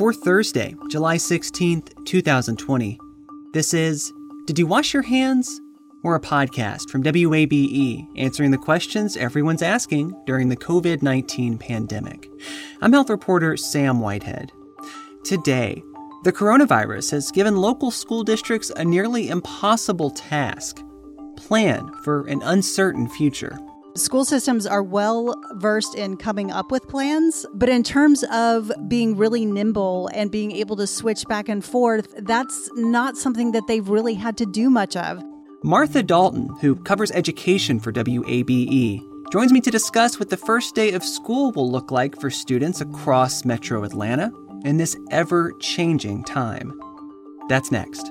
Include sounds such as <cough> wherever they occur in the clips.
for Thursday, July 16th, 2020. This is Did You Wash Your Hands? We're a podcast from WABE answering the questions everyone's asking during the COVID 19 pandemic. I'm health reporter Sam Whitehead. Today, the coronavirus has given local school districts a nearly impossible task plan for an uncertain future. School systems are well versed in coming up with plans, but in terms of being really nimble and being able to switch back and forth, that's not something that they've really had to do much of. Martha Dalton, who covers education for WABE, joins me to discuss what the first day of school will look like for students across metro Atlanta in this ever changing time. That's next.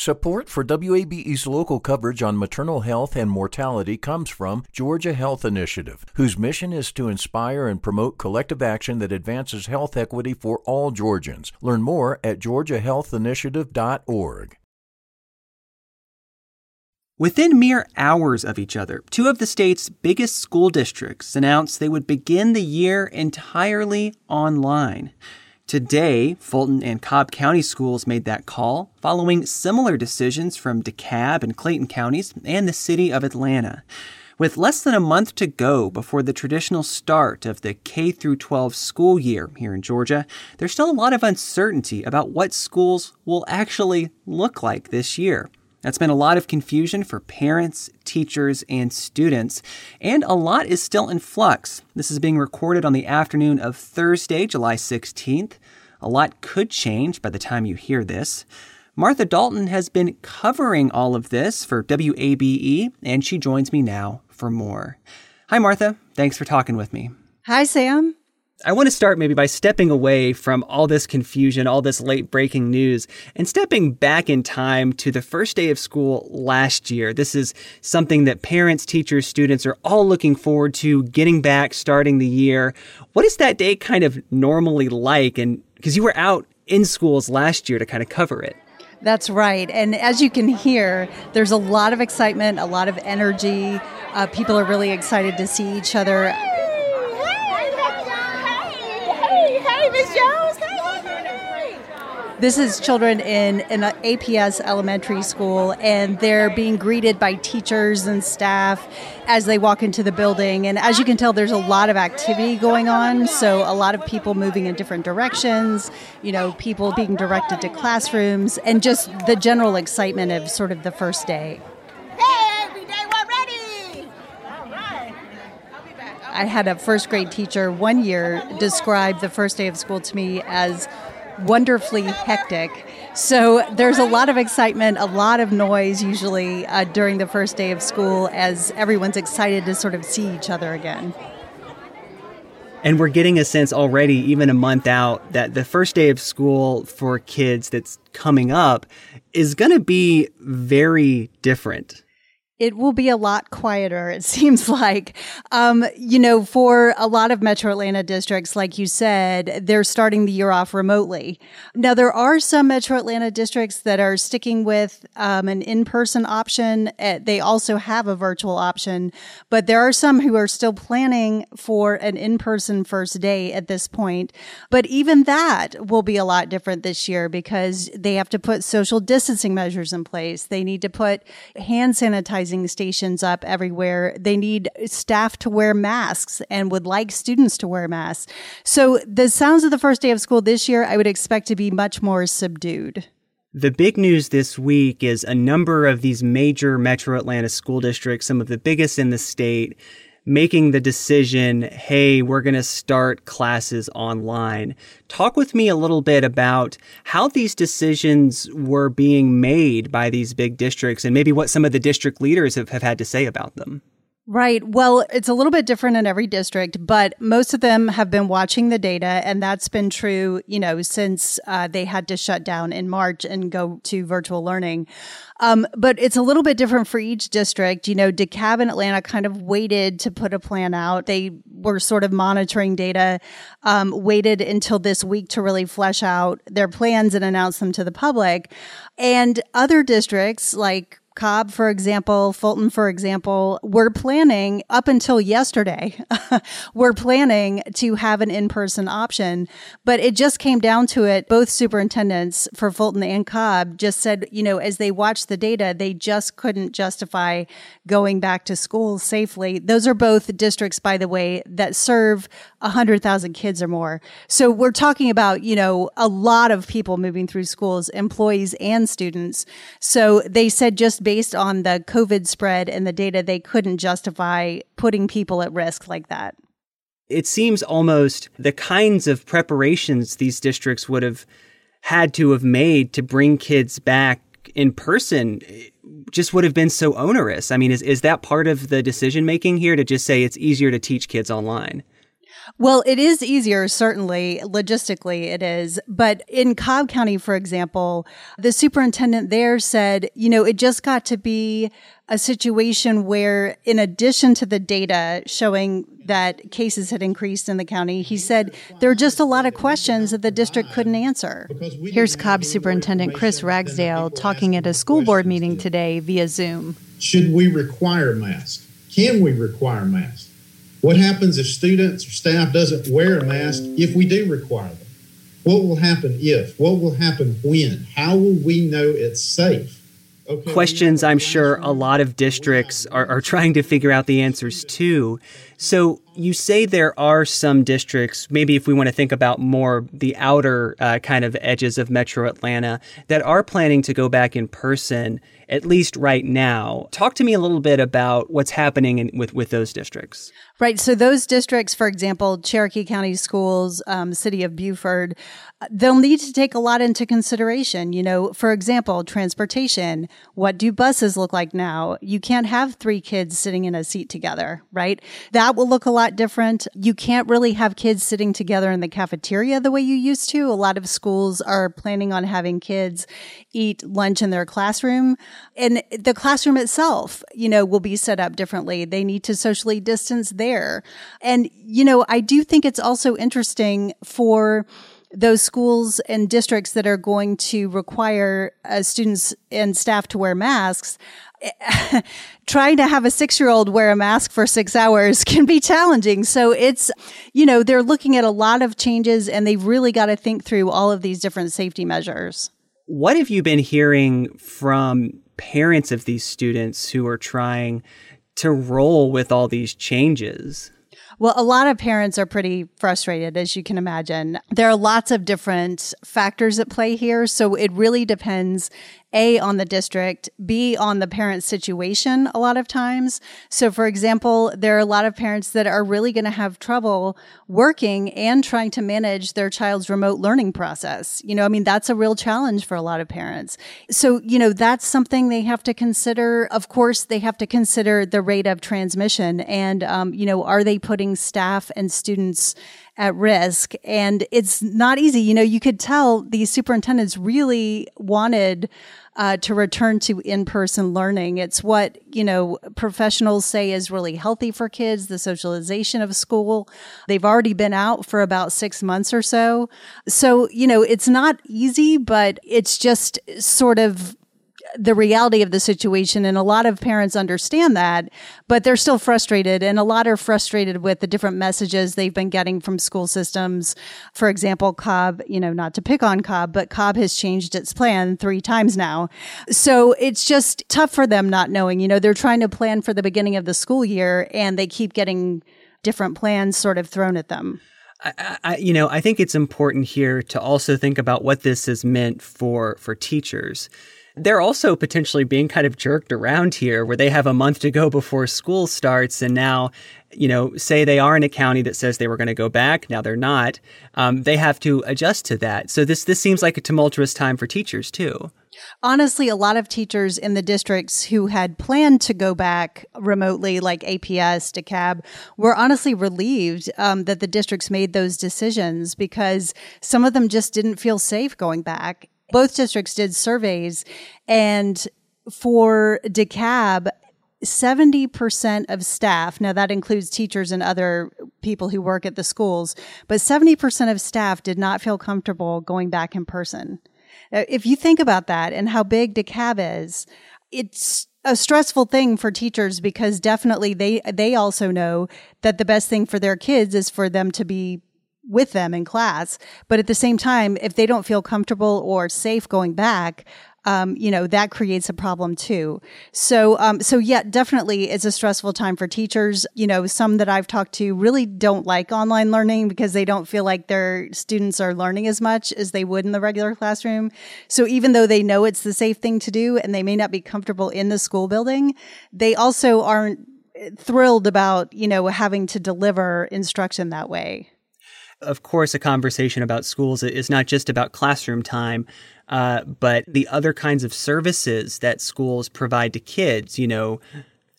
Support for WABE's local coverage on maternal health and mortality comes from Georgia Health Initiative, whose mission is to inspire and promote collective action that advances health equity for all Georgians. Learn more at georgiahealthinitiative.org. Within mere hours of each other, two of the state's biggest school districts announced they would begin the year entirely online. Today, Fulton and Cobb County schools made that call, following similar decisions from DeKalb and Clayton counties and the city of Atlanta. With less than a month to go before the traditional start of the K through 12 school year here in Georgia, there's still a lot of uncertainty about what schools will actually look like this year. That's been a lot of confusion for parents, teachers, and students, and a lot is still in flux. This is being recorded on the afternoon of Thursday, July 16th. A lot could change by the time you hear this. Martha Dalton has been covering all of this for WABE, and she joins me now for more. Hi, Martha. Thanks for talking with me. Hi, Sam. I want to start maybe by stepping away from all this confusion, all this late breaking news, and stepping back in time to the first day of school last year. This is something that parents, teachers, students are all looking forward to getting back, starting the year. What is that day kind of normally like? And because you were out in schools last year to kind of cover it. That's right. And as you can hear, there's a lot of excitement, a lot of energy. Uh, people are really excited to see each other. This is children in an APS elementary school, and they're being greeted by teachers and staff as they walk into the building. And as you can tell, there's a lot of activity going on. So, a lot of people moving in different directions, you know, people being directed to classrooms, and just the general excitement of sort of the first day. Hey, every day we're ready. I had a first grade teacher one year describe the first day of school to me as wonderfully hectic. So there's a lot of excitement, a lot of noise usually uh, during the first day of school as everyone's excited to sort of see each other again. And we're getting a sense already, even a month out, that the first day of school for kids that's coming up is going to be very different it will be a lot quieter, it <laughs> seems like. Um, you know, for a lot of metro Atlanta districts, like you said, they're starting the year off remotely. Now, there are some metro Atlanta districts that are sticking with um, an in person option. Uh, they also have a virtual option, but there are some who are still planning for an in person first day at this point. But even that will be a lot different this year because they have to put social distancing measures in place. They need to put hand stations up everywhere. They need staff to wear masks and would like students to wear masks. So the sounds of the first day of school this year, I would expect to be much more subdued. The big news this week is a number of these major metro Atlanta school districts, some of the biggest in the state, making the decision, hey, we're going to start classes online. Talk with me a little bit about how these decisions were being made by these big districts and maybe what some of the district leaders have, have had to say about them. Right. Well, it's a little bit different in every district, but most of them have been watching the data, and that's been true, you know, since uh, they had to shut down in March and go to virtual learning. Um, but it's a little bit different for each district. You know, DeKalb and Atlanta kind of waited to put a plan out. They were sort of monitoring data, um, waited until this week to really flesh out their plans and announce them to the public. And other districts like Cobb, for example, Fulton, for example, we're planning up until yesterday, <laughs> we're planning to have an in-person option, but it just came down to it. Both superintendents for Fulton and Cobb just said, you know, as they watched the data, they just couldn't justify going back to school safely. Those are both districts, by the way, that serve 100,000 kids or more. So we're talking about, you know, a lot of people moving through schools, employees and students. So they said just based on the COVID spread and the data, they couldn't justify putting people at risk like that. It seems almost the kinds of preparations these districts would have had to have made to bring kids back in person eh, just would have been so onerous. I mean, is, is that part of the decision making here to just say it's easier to teach kids online? Well, it is easier, certainly, logistically it is. But in Cobb County, for example, the superintendent there said, you know, it just got to be a situation where, in addition to the data showing that cases had increased in the county, he said there are just a lot of questions that the district couldn't answer. Here's Cobb Superintendent Chris Ragsdale talking at a school board meeting today via Zoom. Should we require masks? Can we require masks? What happens if students or staff doesn't wear a mask if we do require them? What will happen if? What will happen when? How will we know it's safe? Okay, Questions I'm sure a lot of districts are, are trying to figure out the answers to. So you say there are some districts, maybe if we want to think about more the outer uh, kind of edges of Metro Atlanta, that are planning to go back in person at least right now. Talk to me a little bit about what's happening in, with with those districts. Right. So those districts, for example, Cherokee County Schools, um, City of Buford, they'll need to take a lot into consideration. You know, for example, transportation. What do buses look like now? You can't have three kids sitting in a seat together, right? That will look a lot different. You can't really have kids sitting together in the cafeteria the way you used to. A lot of schools are planning on having kids eat lunch in their classroom and the classroom itself, you know, will be set up differently. They need to socially distance there. And, you know, I do think it's also interesting for those schools and districts that are going to require uh, students and staff to wear masks. <laughs> trying to have a six year old wear a mask for six hours <laughs> can be challenging. So it's, you know, they're looking at a lot of changes and they've really got to think through all of these different safety measures. What have you been hearing from parents of these students who are trying to roll with all these changes? Well, a lot of parents are pretty frustrated, as you can imagine. There are lots of different factors at play here. So it really depends a, on the district, B, on the parent situation a lot of times. So, for example, there are a lot of parents that are really going to have trouble working and trying to manage their child's remote learning process. You know, I mean, that's a real challenge for a lot of parents. So, you know, that's something they have to consider. Of course, they have to consider the rate of transmission and, um, you know, are they putting staff and students at risk. And it's not easy. You know, you could tell these superintendents really wanted uh, to return to in-person learning. It's what, you know, professionals say is really healthy for kids, the socialization of school. They've already been out for about six months or so. So, you know, it's not easy, but it's just sort of the reality of the situation. And a lot of parents understand that, but they're still frustrated. And a lot are frustrated with the different messages they've been getting from school systems. For example, Cobb, you know, not to pick on Cobb, but Cobb has changed its plan three times now. So it's just tough for them not knowing, you know, they're trying to plan for the beginning of the school year and they keep getting different plans sort of thrown at them. I, I, you know, I think it's important here to also think about what this has meant for for teachers. They're also potentially being kind of jerked around here, where they have a month to go before school starts, and now, you know, say they are in a county that says they were going to go back, now they're not. Um, they have to adjust to that. So this this seems like a tumultuous time for teachers too. Honestly, a lot of teachers in the districts who had planned to go back remotely, like APS, DeKalb, were honestly relieved um, that the districts made those decisions because some of them just didn't feel safe going back. Both districts did surveys, and for DeKalb, 70% of staff, now that includes teachers and other people who work at the schools, but 70% of staff did not feel comfortable going back in person. Uh, if you think about that and how big DeKalb is, it's a stressful thing for teachers because definitely they they also know that the best thing for their kids is for them to be with them in class. But at the same time, if they don't feel comfortable or safe going back, um, you know, that creates a problem too. So, um, so yeah, definitely it's a stressful time for teachers. You know, some that I've talked to really don't like online learning because they don't feel like their students are learning as much as they would in the regular classroom. So even though they know it's the safe thing to do and they may not be comfortable in the school building, they also aren't thrilled about, you know, having to deliver instruction that way. Of course, a conversation about schools is not just about classroom time, uh, but the other kinds of services that schools provide to kids, you know,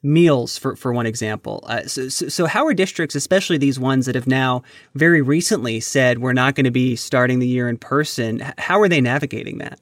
meals for, for one example. Uh, so, so, so, how are districts, especially these ones that have now very recently said we're not going to be starting the year in person, how are they navigating that?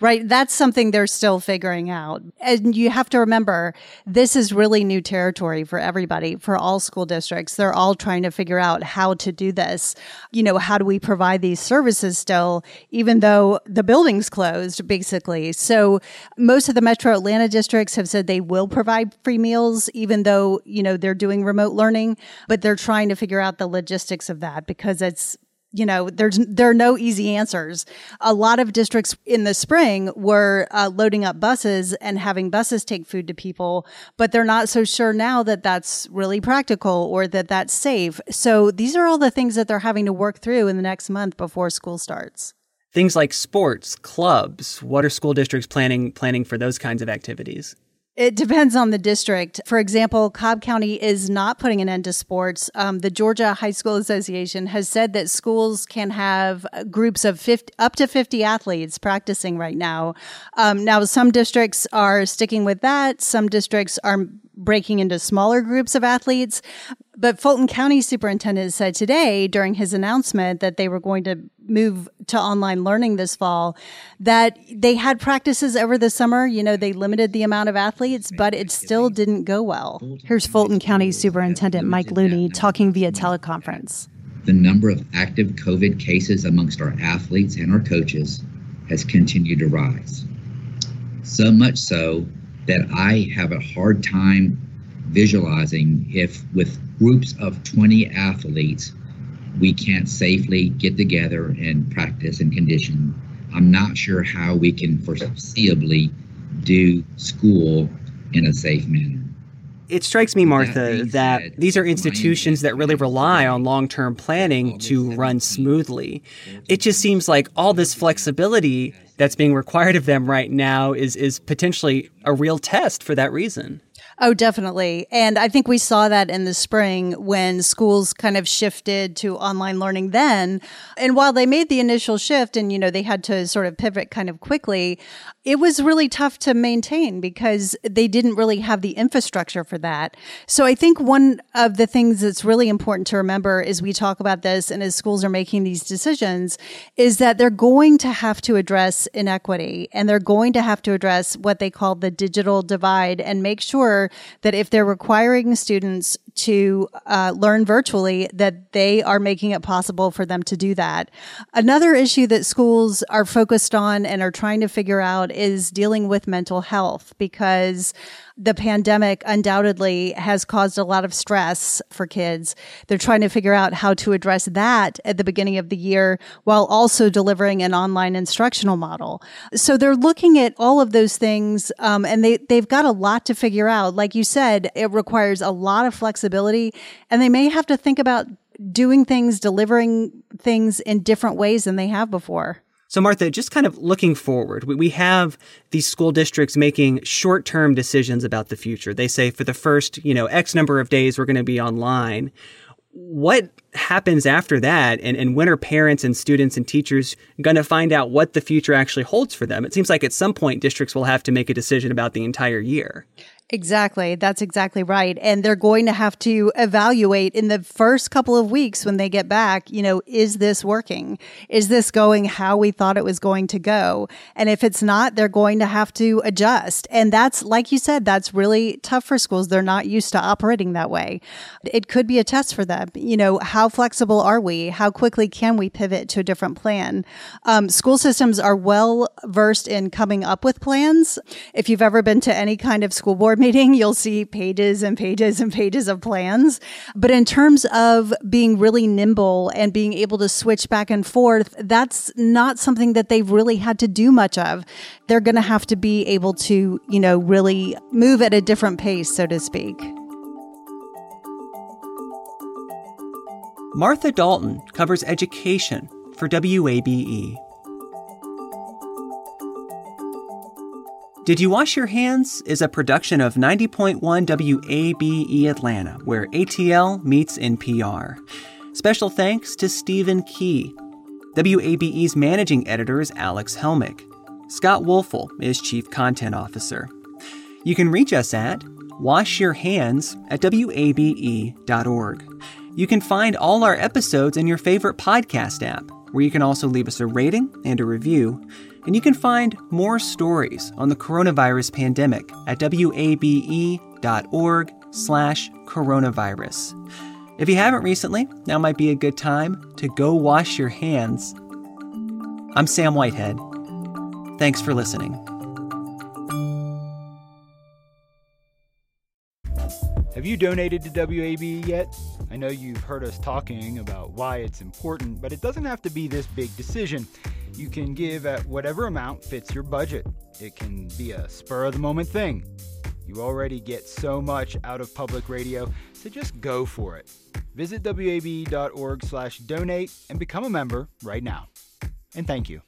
Right. That's something they're still figuring out. And you have to remember, this is really new territory for everybody, for all school districts. They're all trying to figure out how to do this. You know, how do we provide these services still, even though the building's closed, basically? So most of the metro Atlanta districts have said they will provide free meals, even though, you know, they're doing remote learning, but they're trying to figure out the logistics of that because it's you know, there's there are no easy answers. A lot of districts in the spring were uh, loading up buses and having buses take food to people, but they're not so sure now that that's really practical or that that's safe. So these are all the things that they're having to work through in the next month before school starts. Things like sports, clubs. What are school districts planning planning for those kinds of activities? It depends on the district. For example, Cobb County is not putting an end to sports. Um, the Georgia High School Association has said that schools can have groups of 50, up to 50 athletes practicing right now. Um, now, some districts are sticking with that. Some districts are breaking into smaller groups of athletes. But Fulton County Superintendent said today during his announcement that they were going to move to online learning this fall that they had practices over the summer. You know, they limited the amount of athletes, but it still didn't go well. Here's Fulton County Superintendent Mike Looney talking via teleconference. The number of active COVID cases amongst our athletes and our coaches has continued to rise. So much so that I have a hard time visualizing if with groups of 20 athletes we can't safely get together and practice and condition i'm not sure how we can foreseeably do school in a safe manner it strikes me, Martha, that these are institutions that really rely on long term planning to run smoothly. It just seems like all this flexibility that's being required of them right now is, is potentially a real test for that reason. Oh, definitely. And I think we saw that in the spring when schools kind of shifted to online learning then. And while they made the initial shift and, you know, they had to sort of pivot kind of quickly, it was really tough to maintain because they didn't really have the infrastructure for that. So I think one of the things that's really important to remember as we talk about this and as schools are making these decisions is that they're going to have to address inequity and they're going to have to address what they call the digital divide and make sure that if they're requiring students to uh, learn virtually, that they are making it possible for them to do that. Another issue that schools are focused on and are trying to figure out is dealing with mental health because the pandemic undoubtedly has caused a lot of stress for kids. They're trying to figure out how to address that at the beginning of the year while also delivering an online instructional model. So they're looking at all of those things, um, and they, they've got a lot to figure out. Like you said, it requires a lot of flexibility, and they may have to think about doing things, delivering things in different ways than they have before. So, Martha, just kind of looking forward, we have these school districts making short term decisions about the future. They say for the first, you know, X number of days, we're going to be online. What happens after that? And, and when are parents and students and teachers going to find out what the future actually holds for them? It seems like at some point districts will have to make a decision about the entire year. Exactly. That's exactly right. And they're going to have to evaluate in the first couple of weeks when they get back, you know, is this working? Is this going how we thought it was going to go? And if it's not, they're going to have to adjust. And that's, like you said, that's really tough for schools. They're not used to operating that way. It could be a test for them. You know, how flexible are we? How quickly can we pivot to a different plan? Um, school systems are well versed in coming up with plans. If you've ever been to any kind of school board meeting, you'll see pages and pages and pages of plans. But in terms of being really nimble and being able to switch back and forth, that's not something that they've really had to do much of. They're going to have to be able to, you know, really move at a different pace, so to speak. Martha Dalton covers education for WABE. Did You Wash Your Hands is a production of 90.1 WABE Atlanta, where ATL meets NPR. Special thanks to Stephen Key. WABE's managing editor is Alex Helmick. Scott Woelfel is Chief Content Officer. You can reach us at washyourhands at wabe.org. You can find all our episodes in your favorite podcast app, where you can also leave us a rating and a review. And you can find more stories on the coronavirus pandemic at wabe.org slash coronavirus. If you haven't recently, now might be a good time to go wash your hands. I'm Sam Whitehead. Thanks for listening. Have you donated to WABE yet? I know you've heard us talking about why it's important, but it doesn't have to be this big decision. You can give at whatever amount fits your budget. It can be a spur of the moment thing. You already get so much out of public radio, so just go for it. Visit wabe.org/donate and become a member right now. And thank you.